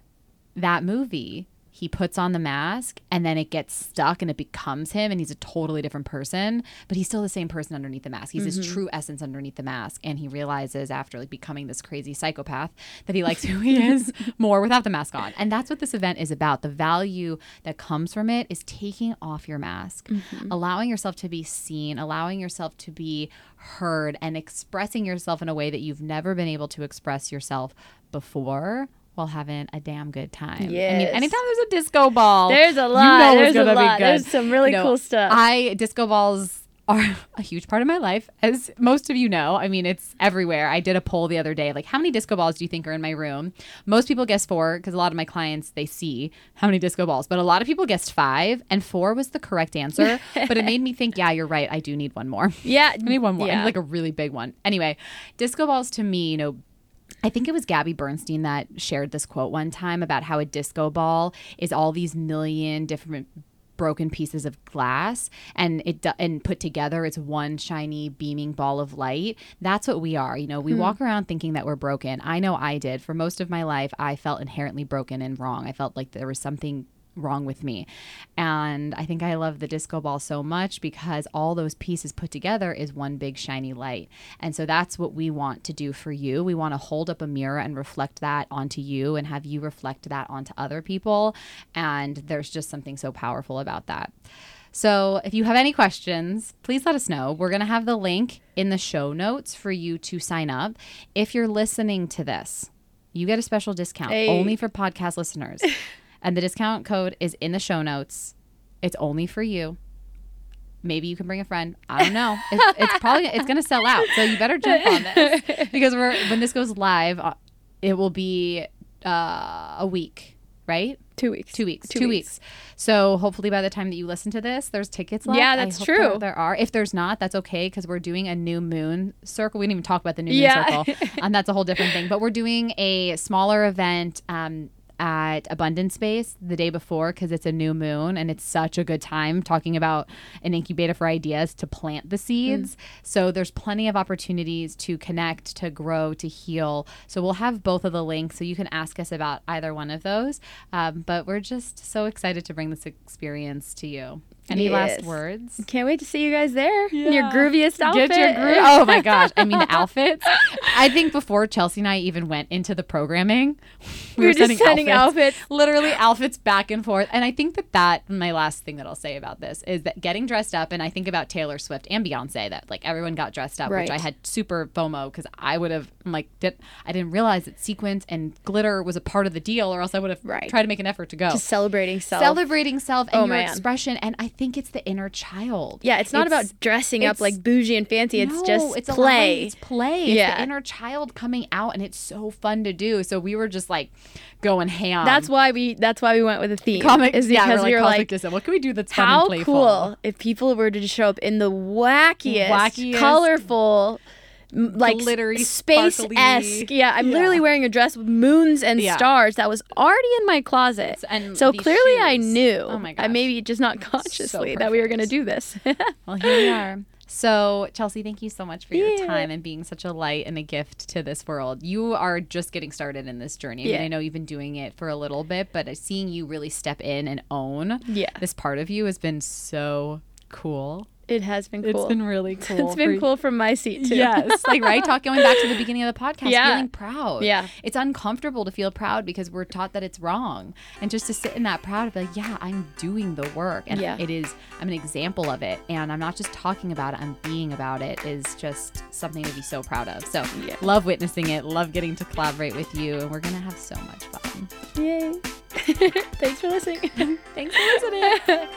[SPEAKER 1] that movie, he puts on the mask and then it gets stuck and it becomes him and he's a totally different person, but he's still the same person underneath the mask. He's his mm-hmm. true essence underneath the mask. And he realizes after like becoming this crazy psychopath that he likes who he is more without the mask on. And that's what this event is about. The value that comes from it is taking off your mask, mm-hmm. allowing yourself to be seen, allowing yourself to be heard, and expressing yourself in a way that you've never been able to express yourself before while having a damn good time. I mean, anytime there's a disco ball,
[SPEAKER 2] There's a
[SPEAKER 1] you
[SPEAKER 2] lot.
[SPEAKER 1] know it's
[SPEAKER 2] There's a
[SPEAKER 1] gonna be
[SPEAKER 2] lot.
[SPEAKER 1] good.
[SPEAKER 2] There's some really
[SPEAKER 1] You know,
[SPEAKER 2] cool stuff.
[SPEAKER 1] I disco balls are a huge part of my life, as most of you know. I mean, it's everywhere. I did a poll the other day, like, how many disco balls do you think are in my room? Most people guessed four because a lot of my clients they see how many disco balls, but a lot of people guessed five, and four was the correct answer. but it made me think, yeah, you're right. I do need one more.
[SPEAKER 2] yeah,
[SPEAKER 1] I need one more. I need like a really big one. Anyway, disco balls to me, you know, I think it was Gabby Bernstein that shared this quote one time about how a disco ball is all these million different broken pieces of glass and it and put together it's one shiny beaming ball of light. That's what we are you know we hmm. walk around thinking that we're broken. I know i did. For most of my life i felt inherently broken and wrong. I felt like there was something wrong with me. And I think I love the disco ball so much because all those pieces put together is one big shiny light. And so that's what we want to do for you. We want to hold up a mirror and reflect that onto you and have you reflect that onto other people. And there's just something so powerful about that. So, if you have any questions, please let us know. We're going to have the link in the show notes for you to sign up. If you're listening to this, you get a special discount
[SPEAKER 2] Hey.
[SPEAKER 1] only for podcast listeners. and the discount code is in the show notes. It's only for you. Maybe you can bring a friend. I don't know. It's, it's probably it's going to sell out. So you better jump on this because we're when this goes live, uh, it will be uh, a week, right?
[SPEAKER 2] two weeks.
[SPEAKER 1] Two weeks.
[SPEAKER 2] Two
[SPEAKER 1] Two,
[SPEAKER 2] weeks.
[SPEAKER 1] weeks. So hopefully by the time that you listen to this, there's tickets left.
[SPEAKER 2] Yeah, that's true.
[SPEAKER 1] There, there are. If there's not, that's okay because we're doing a new moon circle. We didn't even talk about the new moon
[SPEAKER 2] Yeah.
[SPEAKER 1] circle, and that's a whole different thing. But we're doing a smaller event. Um, at Abundant Space the day before because it's a new moon and it's such a good time talking about an incubator for ideas to plant the seeds. So there's plenty of opportunities to connect, to grow, to heal. So we'll have both of the links so you can ask us about either one of those. Um, but we're just so excited to bring this experience to you. Any last words?
[SPEAKER 2] Can't wait to see you guys there in your grooviest outfit.
[SPEAKER 1] Get your groove. Oh my gosh. I mean, the outfits. I think before Chelsi and I even went into the programming,
[SPEAKER 2] we were just sending outfits.
[SPEAKER 1] Literally outfits back and forth. And I think that that, my last thing that I'll say about this is that getting dressed up, and I think about Taylor Swift and Beyonce, that like everyone got dressed up,
[SPEAKER 2] Right.
[SPEAKER 1] which I had super FOMO because I would have, like, did, I didn't realize that sequins and glitter was a part of the deal, or else I would have
[SPEAKER 2] Right.
[SPEAKER 1] tried to make an effort to go.
[SPEAKER 2] Just celebrating self.
[SPEAKER 1] Celebrating self and
[SPEAKER 2] Oh,
[SPEAKER 1] your
[SPEAKER 2] man.
[SPEAKER 1] expression. And I think it's the inner child.
[SPEAKER 2] yeah, it's not
[SPEAKER 1] It's-
[SPEAKER 2] about dressing up like bougie and fancy. It's
[SPEAKER 1] no,
[SPEAKER 2] just
[SPEAKER 1] it's
[SPEAKER 2] play.
[SPEAKER 1] It's play. It's
[SPEAKER 2] Yeah.
[SPEAKER 1] the inner child coming out, and it's so fun to do. So we were just like going ham.
[SPEAKER 2] that's why we. That's why we went with a theme.
[SPEAKER 1] comic.
[SPEAKER 2] Is
[SPEAKER 1] yeah,
[SPEAKER 2] because
[SPEAKER 1] we're like,
[SPEAKER 2] we were like.
[SPEAKER 1] What can we do that's fun
[SPEAKER 2] how
[SPEAKER 1] and playful?
[SPEAKER 2] cool if people were to show up in the wackiest,
[SPEAKER 1] Wackiest.
[SPEAKER 2] colorful, like
[SPEAKER 1] Glittery,
[SPEAKER 2] space esque. Yeah, I'm
[SPEAKER 1] Yeah.
[SPEAKER 2] literally wearing a dress with moons and
[SPEAKER 1] Yeah.
[SPEAKER 2] stars that was already in my closet.
[SPEAKER 1] And
[SPEAKER 2] So clearly, I knew.
[SPEAKER 1] Oh my
[SPEAKER 2] I
[SPEAKER 1] gosh.
[SPEAKER 2] maybe just not consciously that we were going to do this.
[SPEAKER 1] Well, here we are. So, Chelsi, thank you so much for your
[SPEAKER 2] Yeah.
[SPEAKER 1] time and being such a light and a gift to this world. You are just getting started in this journey. I, mean,
[SPEAKER 2] Yeah.
[SPEAKER 1] I know you've been doing it for a little bit, but uh, seeing you really step in and own
[SPEAKER 2] yeah,
[SPEAKER 1] this part of you has been so cool.
[SPEAKER 2] It has been cool.
[SPEAKER 1] It's been really cool.
[SPEAKER 2] it's been
[SPEAKER 1] for-
[SPEAKER 2] cool from my seat too.
[SPEAKER 1] Yes, like right, talk going back to the beginning of the podcast,
[SPEAKER 2] Yeah.
[SPEAKER 1] feeling proud.
[SPEAKER 2] Yeah.
[SPEAKER 1] it's uncomfortable to feel proud because we're taught that it's wrong, and just to sit in that proud of like, yeah, I'm doing the work, and
[SPEAKER 2] Yeah.
[SPEAKER 1] it is. I'm an example of it, and I'm not just talking about it. I'm being about it. Is just something to be so proud of. So,
[SPEAKER 2] Yeah.
[SPEAKER 1] love witnessing it. Love getting to collaborate with you, and we're gonna have so much fun.
[SPEAKER 2] Yay! Thanks for listening.
[SPEAKER 1] Thanks for listening.